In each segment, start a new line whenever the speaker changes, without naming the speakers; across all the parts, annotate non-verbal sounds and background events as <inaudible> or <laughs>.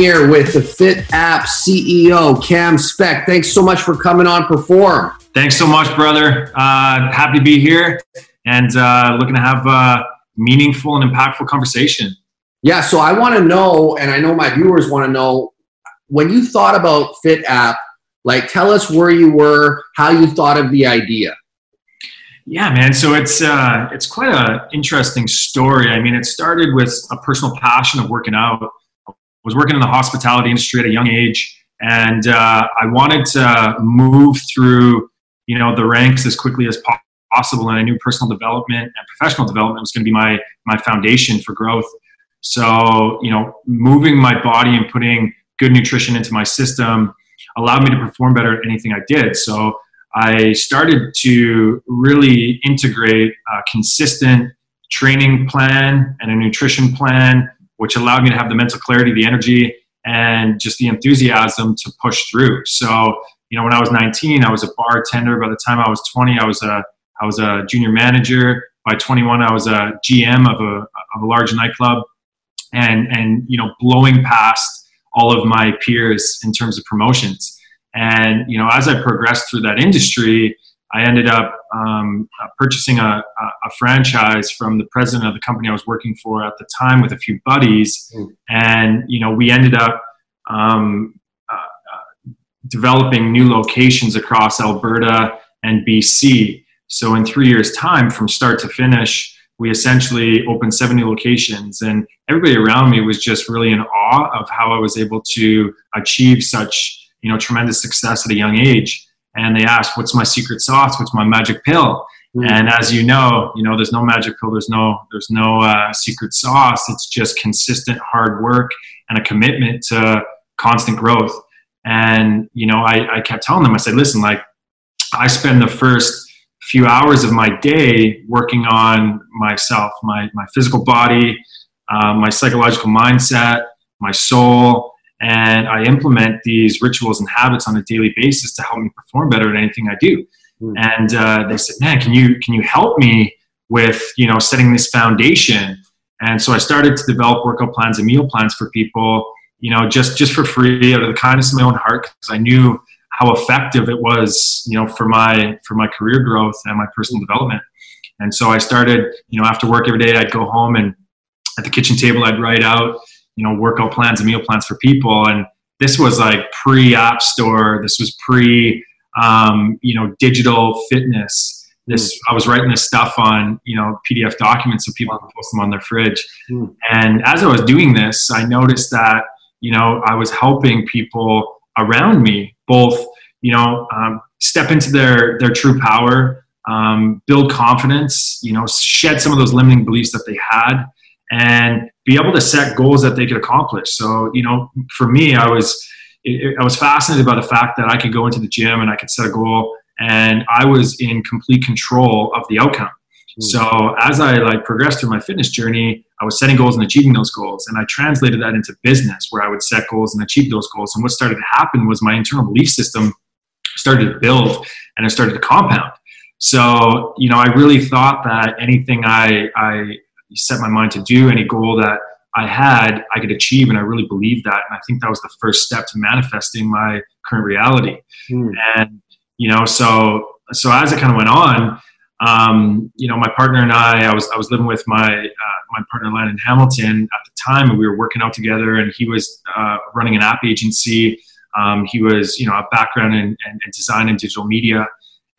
here with the FitPlan CEO, Cam Speck. Thanks so much for coming on Perform.
Thanks so much, brother. Uh, happy to be here and uh, looking to have a meaningful and impactful conversation.
Yeah, so I want to know, and I know my viewers want to know, when you thought about FitPlan, like tell us where you were, how you thought of the idea.
Yeah, man. So it's uh, it's quite an interesting story. I mean, it started with a personal passion of working out. Was working in the hospitality industry at a young age, and uh, I wanted to move through, you know, the ranks as quickly as possible. And I knew personal development and professional development was going to be my my foundation for growth. So, you know, moving my body and putting good nutrition into my system allowed me to perform better at anything I did. So I started to really integrate a consistent training plan and a nutrition plan, which allowed me to have the mental clarity, the energy, and just the enthusiasm to push through. So, you know, when I was 19, I was a bartender. By the time I was 20, I was a I was a junior manager. By 21, I was a GM of a of a large nightclub, and and you know, blowing past all of my peers in terms of promotions. And you know, as I progressed through that industry, I ended up um, uh, purchasing a, a, franchise from the president of the company I was working for at the time with a few buddies, mm. and you know, we ended up um, uh, uh, developing new locations across Alberta and BC. So in three years' time, from start to finish, we essentially opened 70 locations, and everybody around me was just really in awe of how I was able to achieve such you know tremendous success at a young age and they asked what's my secret sauce? What's my magic pill? Mm-hmm. and as you know you know there's no magic pill there's no there's no uh, secret sauce. It's just consistent hard work and a commitment to constant growth. And you know I, I kept telling them i said listen like i spend the first few hours of my day working on myself my, my physical body uh, my psychological mindset my soul and I implement these rituals and habits on a daily basis to help me perform better at anything I do. Mm. And uh, they said, "Man, can you can you help me with you know setting this foundation?" And so I started to develop workout plans and meal plans for people, you know, just just for free out of the kindness of my own heart because I knew how effective it was, you know, for my for my career growth and my personal development. And so I started, you know, after work every day, I'd go home and at the kitchen table, I'd write out you know workout plans and meal plans for people and this was like pre app store this was pre um, you know digital fitness this mm. i was writing this stuff on you know pdf documents so people can post them on their fridge mm. and as i was doing this i noticed that you know i was helping people around me both you know um, step into their their true power um, build confidence you know shed some of those limiting beliefs that they had and be able to set goals that they could accomplish. So, you know, for me, I was I was fascinated by the fact that I could go into the gym and I could set a goal, and I was in complete control of the outcome. Mm. So as I like progressed through my fitness journey, I was setting goals and achieving those goals, and I translated that into business where I would set goals and achieve those goals. And what started to happen was my internal belief system started to build and it started to compound. So, you know, I really thought that anything I, I set my mind to do, any goal that I had, I could achieve, and I really believed that. And I think that was the first step to manifesting my current reality. Mm. And you know, so so as it kind of went on, um, you know, my partner and I, I was I was living with my uh, my partner Landon Hamilton at the time, and we were working out together. And he was uh, running an app agency. Um, he was, you know, a background in, in, in design and digital media,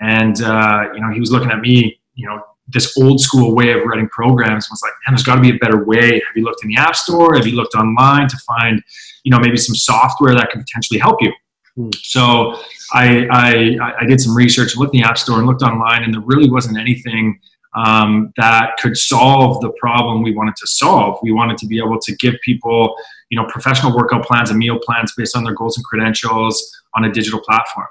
and uh, you know, he was looking at me, you know, this old school way of writing programs was like, man, there's got to be a better way. Have you looked in the app store? Have you looked online to find, you know, maybe some software that can potentially help you? Hmm. So I, I, I did some research, looked in the app store and looked online, and there really wasn't anything um, that could solve the problem we wanted to solve. We wanted to be able to give people, you know, professional workout plans and meal plans based on their goals and credentials on a digital platform.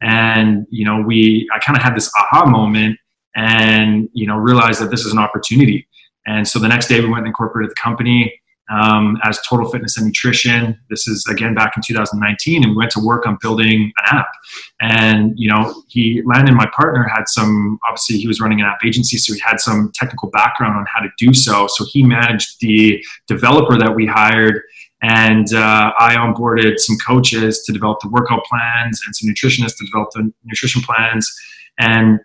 And you know, we I kind of had this aha moment and you know realized that this is an opportunity. And so the next day we went and incorporated the company um, as Total Fitness and Nutrition. This is again back in 2019, and we went to work on building an app. And you know, he Landon, my partner, had some. Obviously, he was running an app agency, so he had some technical background on how to do so. So he managed the developer that we hired And uh, I onboarded some coaches to develop the workout plans and some nutritionists to develop the nutrition plans. And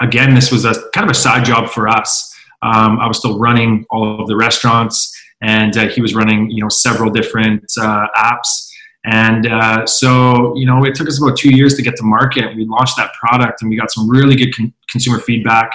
again, this was a kind of a side job for us. Um, I was still running all of the restaurants, and uh, he was running, you know, several different uh, apps. And uh, so, you know, it took us about two years to get to market. We launched that product, and we got some really good con- consumer feedback.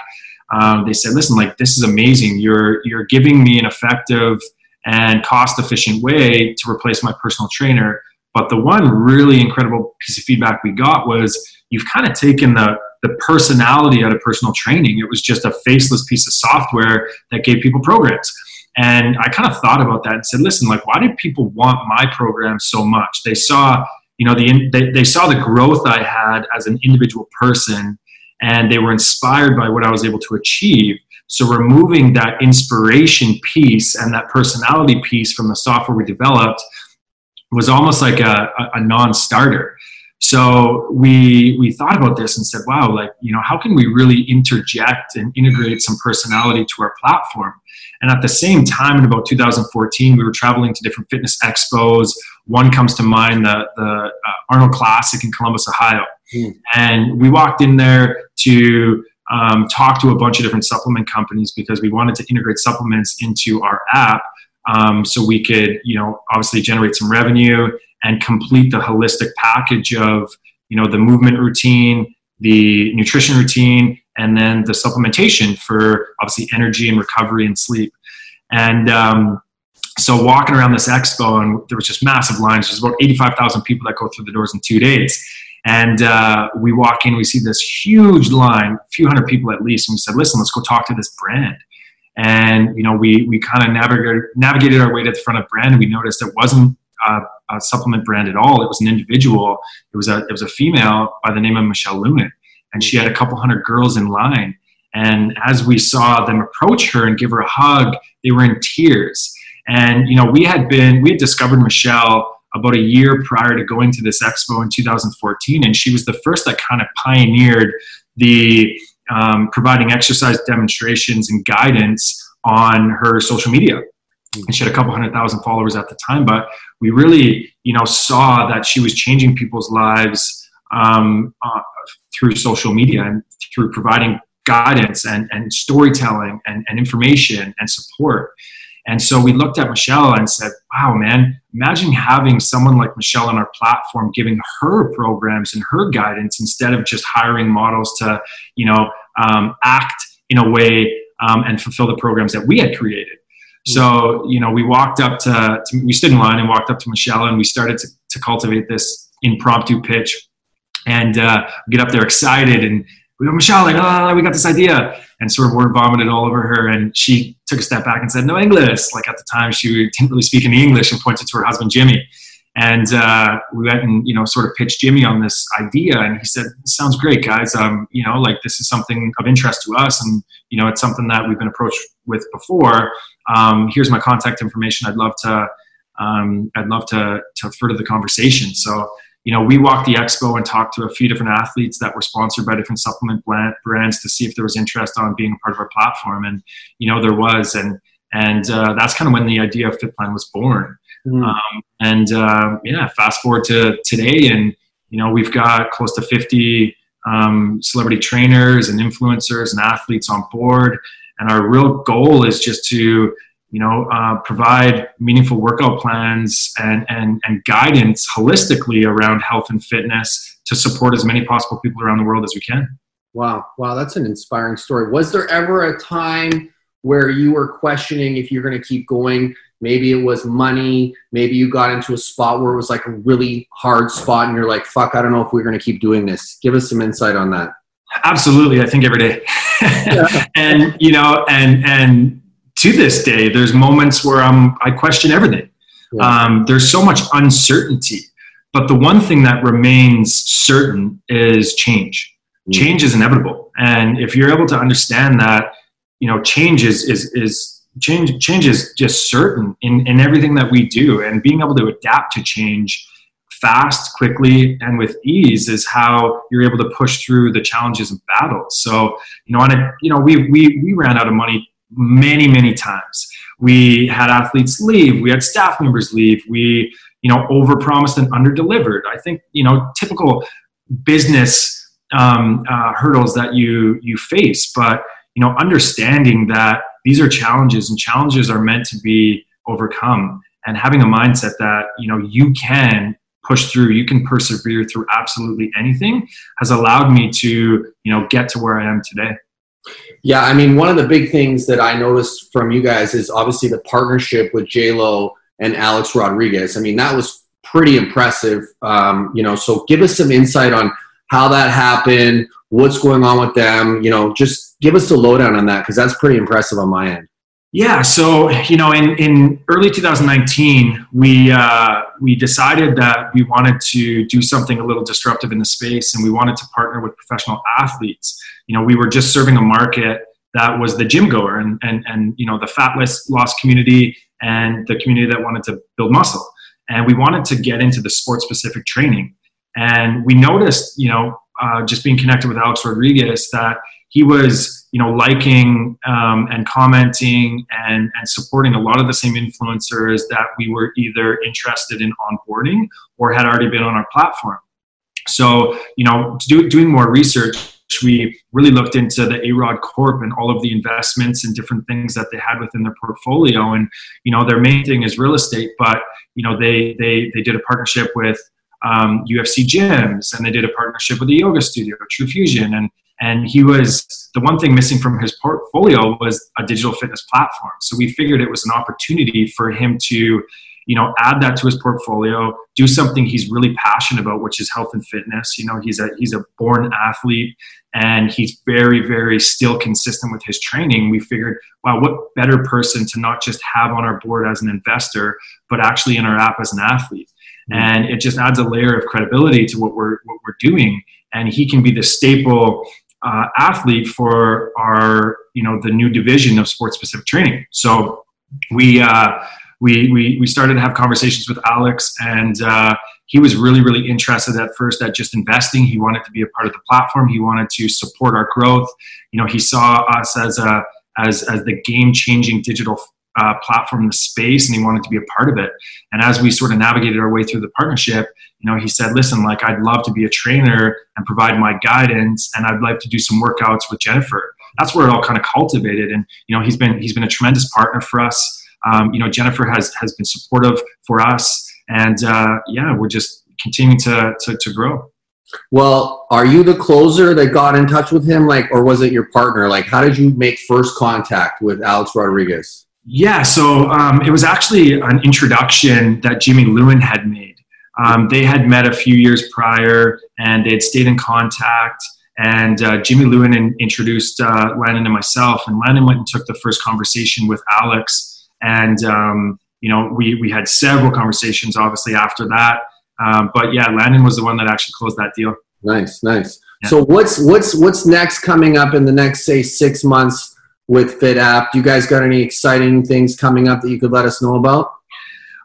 Um, they said, "Listen, like this is amazing. You're you're giving me an effective and cost efficient way to replace my personal trainer." But the one really incredible piece of feedback we got was, "You've kind of taken the the personality out of personal training. It was just a faceless piece of software that gave people programs. And I kind of thought about that and said, listen, like, why did people want my program so much? They saw, you know, the, they, they saw the growth I had as an individual person and they were inspired by what I was able to achieve. So removing that inspiration piece and that personality piece from the software we developed was almost like a, a non-starter. So we we thought about this and said, wow, like you know, how can we really interject and integrate some personality to our platform? And at the same time, in about 2014, we were traveling to different fitness expos. One comes to mind, the the uh, Arnold Classic in Columbus, Ohio, mm. and we walked in there to um, talk to a bunch of different supplement companies because we wanted to integrate supplements into our app um, so we could, you know, obviously generate some revenue and complete the holistic package of you know the movement routine the nutrition routine and then the supplementation for obviously energy and recovery and sleep. And um, so walking around this expo and there was just massive lines. There's about 85000 people that go through the doors in two days. And uh, we walk in we see this huge line a few hundred people at least. And we said listen let's go talk to this brand and you know we we kind of navigated navigated our way to the front of brand and we noticed it wasn't uh, a supplement brand at all. It was an individual. It was a it was a female by the name of Michelle Lewin, and she had a couple hundred girls in line. And as we saw them approach her and give her a hug, they were in tears. And you know, we had been we had discovered Michelle about a year prior to going to this expo in 2014, and she was the first that kind of pioneered the um, providing exercise demonstrations and guidance on her social media. And she had a couple hundred thousand followers at the time but we really you know saw that she was changing people's lives um, uh, through social media and through providing guidance and, and storytelling and, and information and support. And so we looked at michelle and said wow man imagine having someone like michelle on our platform giving her programs and her guidance instead of just hiring models to you know um, act in a way um, and fulfill the programs that we had created. So, you know, we walked up to, to, we stood in line and walked up to Michelle and we started to, to cultivate this impromptu pitch. And uh, get up there excited and we go, Michelle, like, oh, we got this idea. And sort of word vomited all over her. And she took a step back and said, no English. Like at the time, she didn't really speak any English and pointed to her husband, Jimmy. And uh, we went and, you know, sort of pitched Jimmy on this idea. And he said, sounds great, guys. Um, you know, like this is something of interest to us. And, you know, it's something that we've been approached with before um, here's my contact information. I'd love to, um, I'd love to, to further the conversation. So, you know, we walked the expo and talked to a few different athletes that were sponsored by different supplement brands to see if there was interest on being a part of our platform. And, you know, there was, and, and uh, that's kind of when the idea of FitPlan was born. Mm. Um, and uh, yeah, fast forward to today, and you know we've got close to 50 um, celebrity trainers and influencers and athletes on board. And our real goal is just to, you know, uh, provide meaningful workout plans and, and, and guidance holistically around health and fitness to support as many possible people around the world as we can.
Wow. Wow. That's an inspiring story. Was there ever a time where you were questioning if you're going to keep going? Maybe it was money. Maybe you got into a spot where it was like a really hard spot and you're like, fuck, I don't know if we're going to keep doing this. Give us some insight on that.
Absolutely. I think every day. <laughs> and you know, and and to this day, there's moments where I'm I question everything. Yeah. Um, there's so much uncertainty, but the one thing that remains certain is change. Mm. Change is inevitable, and if you're able to understand that, you know, change is is is change change is just certain in in everything that we do, and being able to adapt to change fast, quickly, and with ease is how you're able to push through the challenges and battles. So, you know, on a, you know, we, we, we ran out of money many, many times. We had athletes leave, we had staff members leave, we, you know, overpromised and underdelivered. I think, you know, typical business um, uh, hurdles that you you face, but you know, understanding that these are challenges and challenges are meant to be overcome, and having a mindset that you know you can push through, you can persevere through absolutely anything, has allowed me to you know get to where I am today.
Yeah, I mean, one of the big things that I noticed from you guys is obviously the partnership with J Lo and Alex Rodriguez. I mean, that was pretty impressive. Um, you know, so give us some insight on how that happened, what's going on with them. You know, just give us the lowdown on that because that's pretty impressive on my end.
Yeah, so you know, in, in early 2019, we uh, we decided that we wanted to do something a little disruptive in the space, and we wanted to partner with professional athletes. You know, we were just serving a market that was the gym goer and and and you know the fat loss community and the community that wanted to build muscle, and we wanted to get into the sport specific training. And we noticed, you know, uh, just being connected with Alex Rodriguez, that he was, you know, liking um, and commenting and, and supporting a lot of the same influencers that we were either interested in onboarding or had already been on our platform. So, you know, do, doing more research, we really looked into the A-Rod Corp and all of the investments and different things that they had within their portfolio. And, you know, their main thing is real estate, but, you know, they, they, they did a partnership with um, UFC gyms, and they did a partnership with a yoga studio, TruFusion, and and he was the one thing missing from his portfolio was a digital fitness platform. So we figured it was an opportunity for him to, you know, add that to his portfolio, do something he's really passionate about, which is health and fitness. You know, he's a he's a born athlete and he's very very still consistent with his training. We figured, wow, what better person to not just have on our board as an investor, but actually in our app as an athlete mm-hmm. and it just adds a layer of credibility to what we're what we're doing and he can be the staple uh, athlete for our you know the new division of sports specific training. So we uh, we, we we started to have conversations with alex and uh, he was really really interested at first at just investing. He wanted to be a part of the platform. He wanted to support our growth. You know he saw us as a as, as the game changing digital uh, platform the space and he wanted to be a part of it. And as we sort of navigated our way through the partnership, you know, he said, listen, like I'd love to be a trainer and provide my guidance and I'd like to do some workouts with Jennifer. That's where it all kind of cultivated. And, you know, he's been, he's been a tremendous partner for us. Um, you know, Jennifer has, has been supportive for us and uh, yeah, we're just continuing to, to, to grow.
Well, are you the closer that got in touch with him, like, or was it your partner? Like, how did you make first contact with Alex Rodriguez?
Yeah, so um, it was actually an introduction that Jimmy Lewin had made. Um, they had met a few years prior and they had stayed in contact. And uh, Jimmy Lewin in, introduced uh, Landon and myself, and Landon went and took the first conversation with Alex. And um, you know, we we had several conversations, obviously after that. Um, but yeah, Landon was the one that actually closed that deal.
Nice, nice. Yeah. So what's what's what's next coming up in the next say six months? With FitPlan. Do you guys got any exciting things coming up that you could let us know about?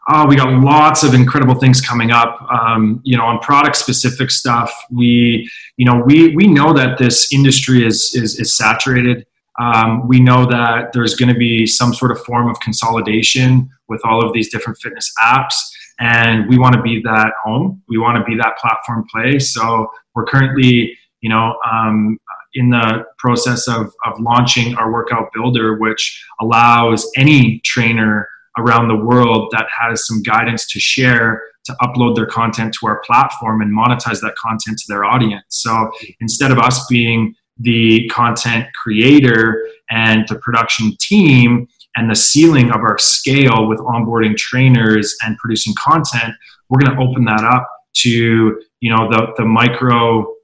Uh, we got lots of incredible things coming up. Um, you know, on product specific stuff, we, you know, we we know that this industry is is, is saturated. Um, we know that there's going to be some sort of form of consolidation with all of these different fitness apps, and we want to be that home. We want to be that platform play. So we're currently, you know, um, in the process of, of launching our workout builder, which allows any trainer around the world that has some guidance to share to upload their content to our platform and monetize that content to their audience. So instead of us being the content creator and the production team and the ceiling of our scale with onboarding trainers and producing content, we're going to open that up to you know the the micro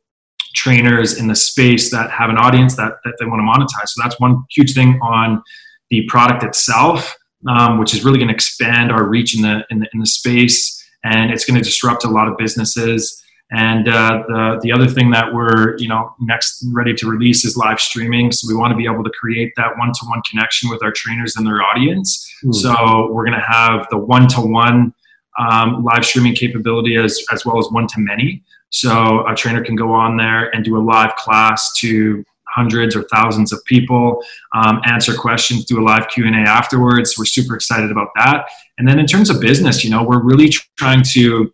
trainers in the space that have an audience that, that they want to monetize. So that's one huge thing on the product itself, um, which is really going to expand our reach in the, in the, in the space, and it's going to disrupt a lot of businesses. And uh, the the other thing that we're you know next ready to release is live streaming. So we want to be able to create that one to one connection with our trainers and their audience. Mm. So we're going to have the one to one live streaming capability as as well as one to many. So a trainer can go on there and do a live class to hundreds or thousands of people, um, answer questions, do a live Q and A afterwards. We're super excited about that. And then in terms of business, you know, we're really trying to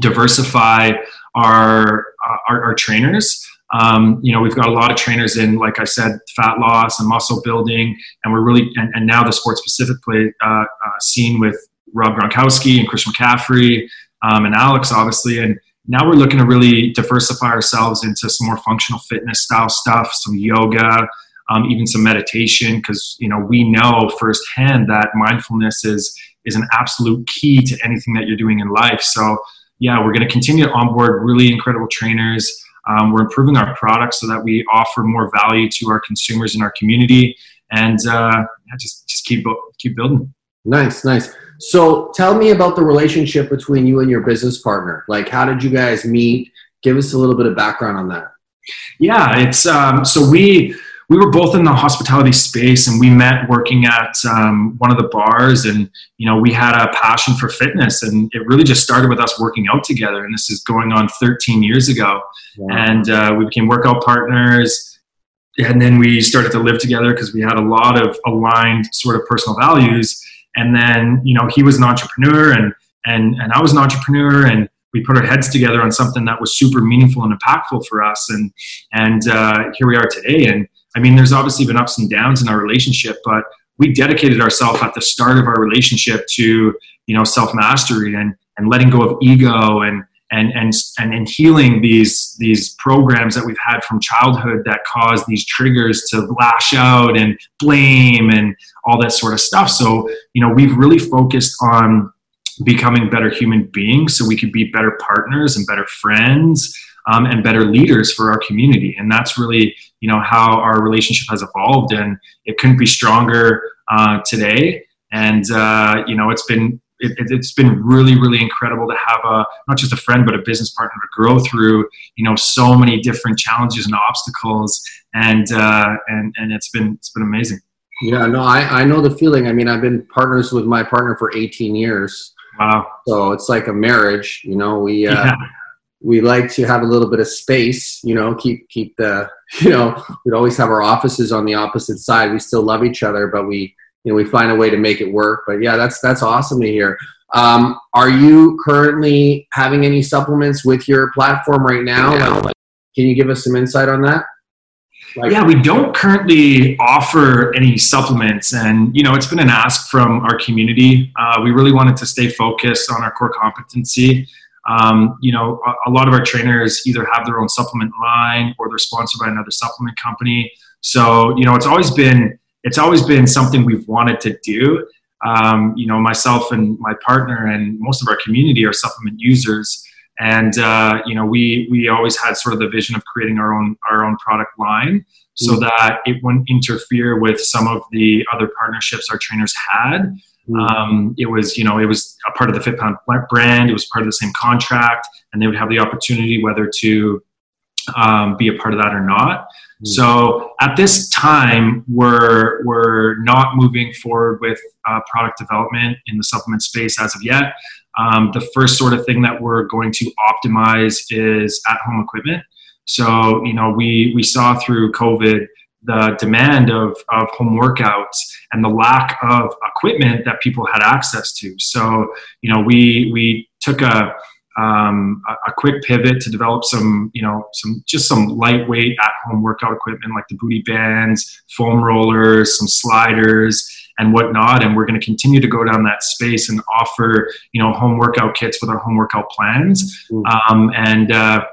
diversify our uh, our, our, trainers. Um, you know, we've got a lot of trainers in, like I said, fat loss and muscle building, and we're really and, and now the sport specific play uh, uh, scene with Rob Gronkowski and Chris McCaffrey um, and Alex, obviously, and now we're looking to really diversify ourselves into some more functional fitness style stuff, some yoga, um, even some meditation, because you know we know firsthand that mindfulness is is an absolute key to anything that you're doing in life. So yeah, we're going to continue to onboard really incredible trainers. Um, we're improving our products so that we offer more value to our consumers in our community, and uh, just just keep keep building.
Nice, nice. So tell me about the relationship between you and your business partner. Like, how did you guys meet? Give us a little bit of background on that.
Yeah, it's um, so we we were both in the hospitality space and we met working at um, one of the bars and you know we had a passion for fitness and it really just started with us working out together and this is going on 13 years ago and uh, we became workout partners and then we started to live together because we had a lot of aligned sort of personal values and then, you know, he was an entrepreneur and, and, and I was an entrepreneur and we put our heads together on something that was super meaningful and impactful for us. And, and uh, here we are today. And I mean, there's obviously been ups and downs in our relationship, but we dedicated ourselves at the start of our relationship to, you know, self mastery and, and letting go of ego and, and and and in healing these these programs that we've had from childhood that cause these triggers to lash out and blame and all that sort of stuff. So you know we've really focused on becoming better human beings so we could be better partners and better friends um, and better leaders for our community. And that's really you know how our relationship has evolved and it couldn't be stronger uh, today. And uh, you know it's been it, has been really, really incredible to have a not just a friend but a business partner to grow through. You know, so many different challenges and obstacles, and uh, and and it's been it's been amazing.
Yeah, no, I I know the feeling. I mean, I've been partners with my partner for 18 years.
Wow.
So it's like a marriage. You know, we. Uh, yeah. We like to have a little bit of space, you know, keep keep the, <laughs> you know, we'd always have our offices on the opposite side. We still love each other, but we you know we find a way to make it work. But yeah, that's that's awesome to hear. Um, are you currently having any supplements with your platform right now? Like, can you give us some insight on that?
Like, yeah, we don't currently offer any supplements, and you know it's been an ask from our community. Uh, we really wanted to stay focused on our core competency. Um, you know, a, a, lot of our trainers either have their own supplement line or they're sponsored by another supplement company. So you know, it's always been it's always been something we've wanted to do. Um, you know, myself and my partner and most of our community are supplement users, and uh, you know, we we always had sort of the vision of creating our own our own product line so mm. that it wouldn't interfere with some of the other partnerships our trainers had. Mm. Um, it was, you know, it was a part of the FitPlan brand. It was part of the same contract, and they would have the opportunity whether to um, be a part of that or not. Hmm. So at this time, we're we're not moving forward with uh, product development in the supplement space as of yet. Um, the first sort of thing that we're going to optimize is at-home equipment. So you know, we we saw through COVID the demand of, of home workouts and the lack of equipment that people had access to. So you know, we we took a um, a, a, quick pivot to develop some, you know, some just some lightweight at-home workout equipment like the booty bands, foam rollers, some sliders, and whatnot. And we're going to continue to go down that space and offer, you know, home workout kits with our home workout plans, um, and uh,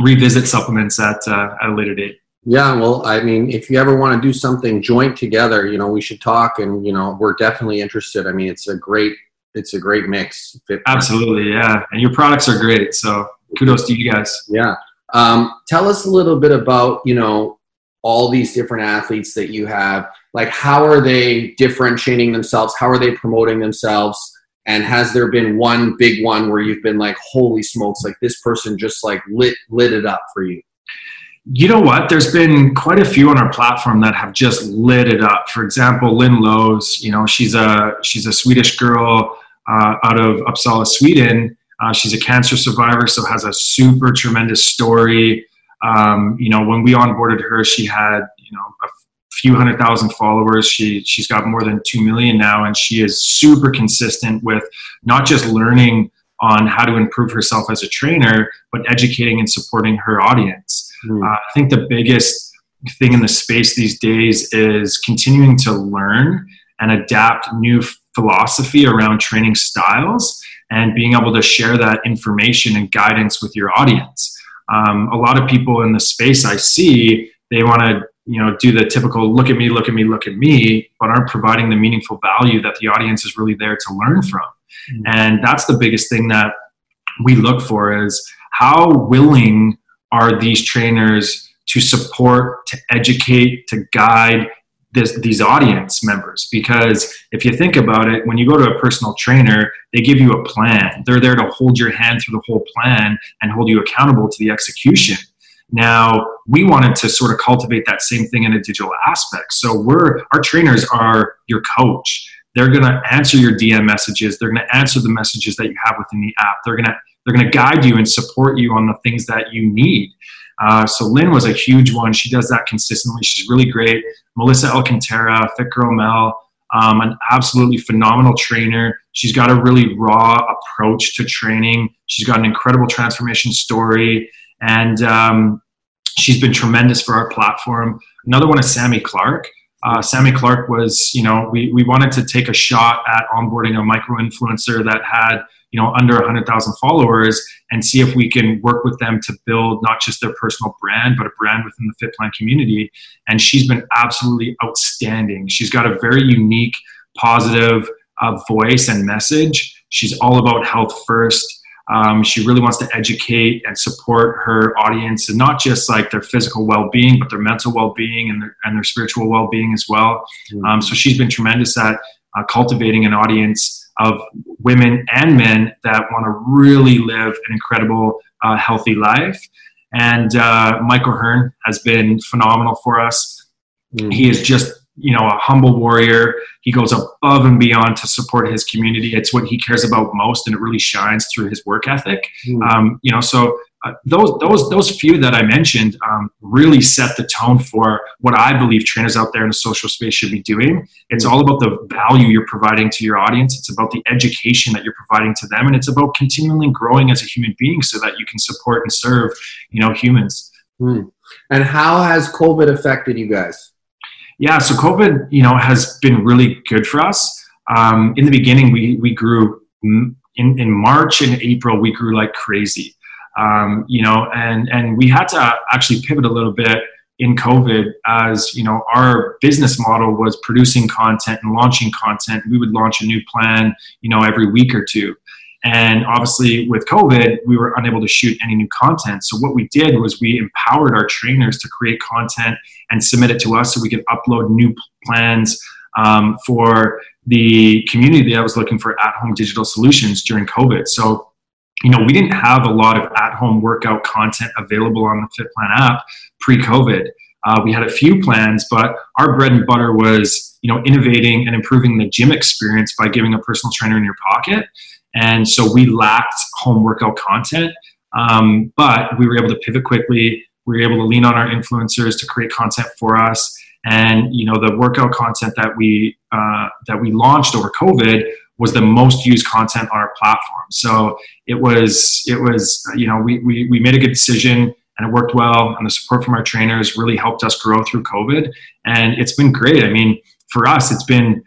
revisit supplements at uh, at a later date.
Yeah, well, I mean, if you ever want to do something joint together, you know, we should talk, and you know, we're definitely interested. I mean, it's a great it's a great mix.
Absolutely, yeah. And your products are great. So kudos to you guys.
Yeah. Um, tell us a little bit about you know all these different athletes that you have. Like, how are they differentiating themselves? How are they promoting themselves? And has there been one big one where you've been like, holy smokes, like this person just like lit lit it up for you?
You know what? There's been quite a few on our platform that have just lit it up. For example, Linn Löwes, you know, she's a she's a Swedish girl uh, out of Uppsala, Sweden. Uh, she's a cancer survivor, so has a super tremendous story. Um, you know, when we onboarded her, she had you know a few hundred thousand followers. She she's got more than two million now, and she is super consistent with not just learning on how to improve herself as a trainer, but educating and supporting her audience. Mm. Uh, I think the biggest thing in the space these days is continuing to learn and adapt new philosophy around training styles and being able to share that information and guidance with your audience. Um, a lot of people in the space I see, they want to you know do the typical look at me look at me look at me but aren't providing the meaningful value that the audience is really there to learn from mm-hmm. and that's the biggest thing that we look for is how willing are these trainers to support to educate to guide this, these audience members because if you think about it when you go to a personal trainer they give you a plan they're there to hold your hand through the whole plan and hold you accountable to the execution now, we wanted to sort of cultivate that same thing in a digital aspect. So we're our trainers are your coach. They're going to answer your DM messages. They're going to answer the messages that you have within the app. They're going to they're going to guide you and support you on the things that you need. Uh, so Linn was a huge one. She does that consistently. She's really great. Melissa Alcantara, Fit Girl Mel, um, an absolutely phenomenal trainer. She's got a really raw approach to training. She's got an incredible transformation story and um, she's been tremendous for our platform. Another one is Sami Clarke. Uh, Sami Clarke was, you know, we, we wanted to take a shot at onboarding a micro influencer that had, you know, under 100,000 followers and see if we can work with them to build not just their personal brand, but a brand within the Fit Plan community. And she's been absolutely outstanding. She's got a very unique, positive uh, voice and message. She's all about health first. Um, she really wants to educate and support her audience, and not just like their physical well-being, but their mental well-being and their and their spiritual well-being as well. Mm-hmm. Um, so she's been tremendous at uh, cultivating an audience of women and men that want to really live an incredible, uh, healthy life. And uh, Michael Hearn has been phenomenal for us. Mm-hmm. He is just you know a humble warrior he goes above and beyond to support his community it's what he cares about most and it really shines through his work ethic mm. um, you know so uh, those those those few that i mentioned um, really set the tone for what i believe trainers out there in the social space should be doing it's mm. all about the value you're providing to your audience it's about the education that you're providing to them and it's about continually growing as a human being so that you can support and serve you know humans
mm. and how has covid affected you guys
yeah, so COVID, you know, has been really good for us. Um, in the beginning, we we grew in in March and April, we grew like crazy. Um, you know, and and we had to actually pivot a little bit in COVID as you know our business model was producing content and launching content. We would launch a new plan, you know, every week or two. And obviously, with COVID, we were unable to shoot any new content. So, what we did was we empowered our trainers to create content and submit it to us so we could upload new plans um, for the community that was looking for at home digital solutions during COVID. So, you know, we didn't have a lot of at home workout content available on the FitPlan app pre COVID. Uh, we had a few plans, but our bread and butter was, you know, innovating and improving the gym experience by giving a personal trainer in your pocket. And so we lacked home workout content, um, but we were able to pivot quickly. We were able to lean on our influencers to create content for us. And you know the workout content that we uh, that we launched over COVID was the most used content on our platform. So it was it was you know we we, we made a good decision and it worked well. And the support from our trainers really helped us grow through COVID. And it's been great. I mean, for us, it's been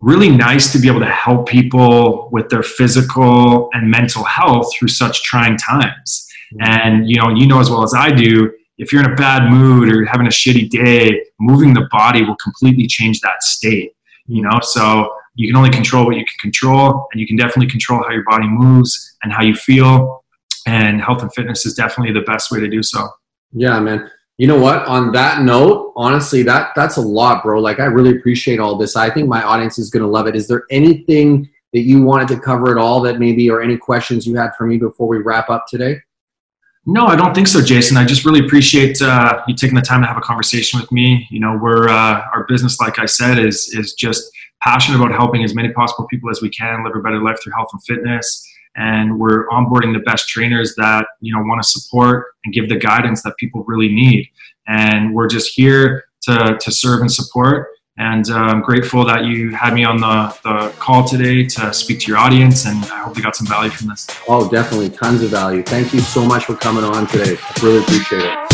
really nice to be able to help people with their physical and mental health through such trying times. Mm-hmm. And you know, you know as well as I do, if you're in a bad mood or having a shitty day, moving the body will completely change that state. You know, so you can only control what you can control, and you can definitely control how your body moves and how you feel. And health and fitness is definitely the best way to do so.
Yeah, man. You know what? On that note honestly that that's a lot bro. Like i really appreciate all this. I think my audience is going to love it. Is there anything that you wanted to cover at all that maybe or any questions you had for me before we wrap up today?
No i don't think so jason. I just really appreciate uh, you taking the time to have a conversation with me. You know we're uh, our business like i said is is just passionate about helping as many possible people as we can live a better life through health and fitness and we're onboarding the best trainers that you know want to support and give the guidance that people really need. And we're just here to to serve and support. And uh, I'm grateful that you had me on the, the call today to speak to your audience, and I hope you got some value from this.
Oh, definitely, tons of value. Thank you so much for coming on today. I really appreciate it.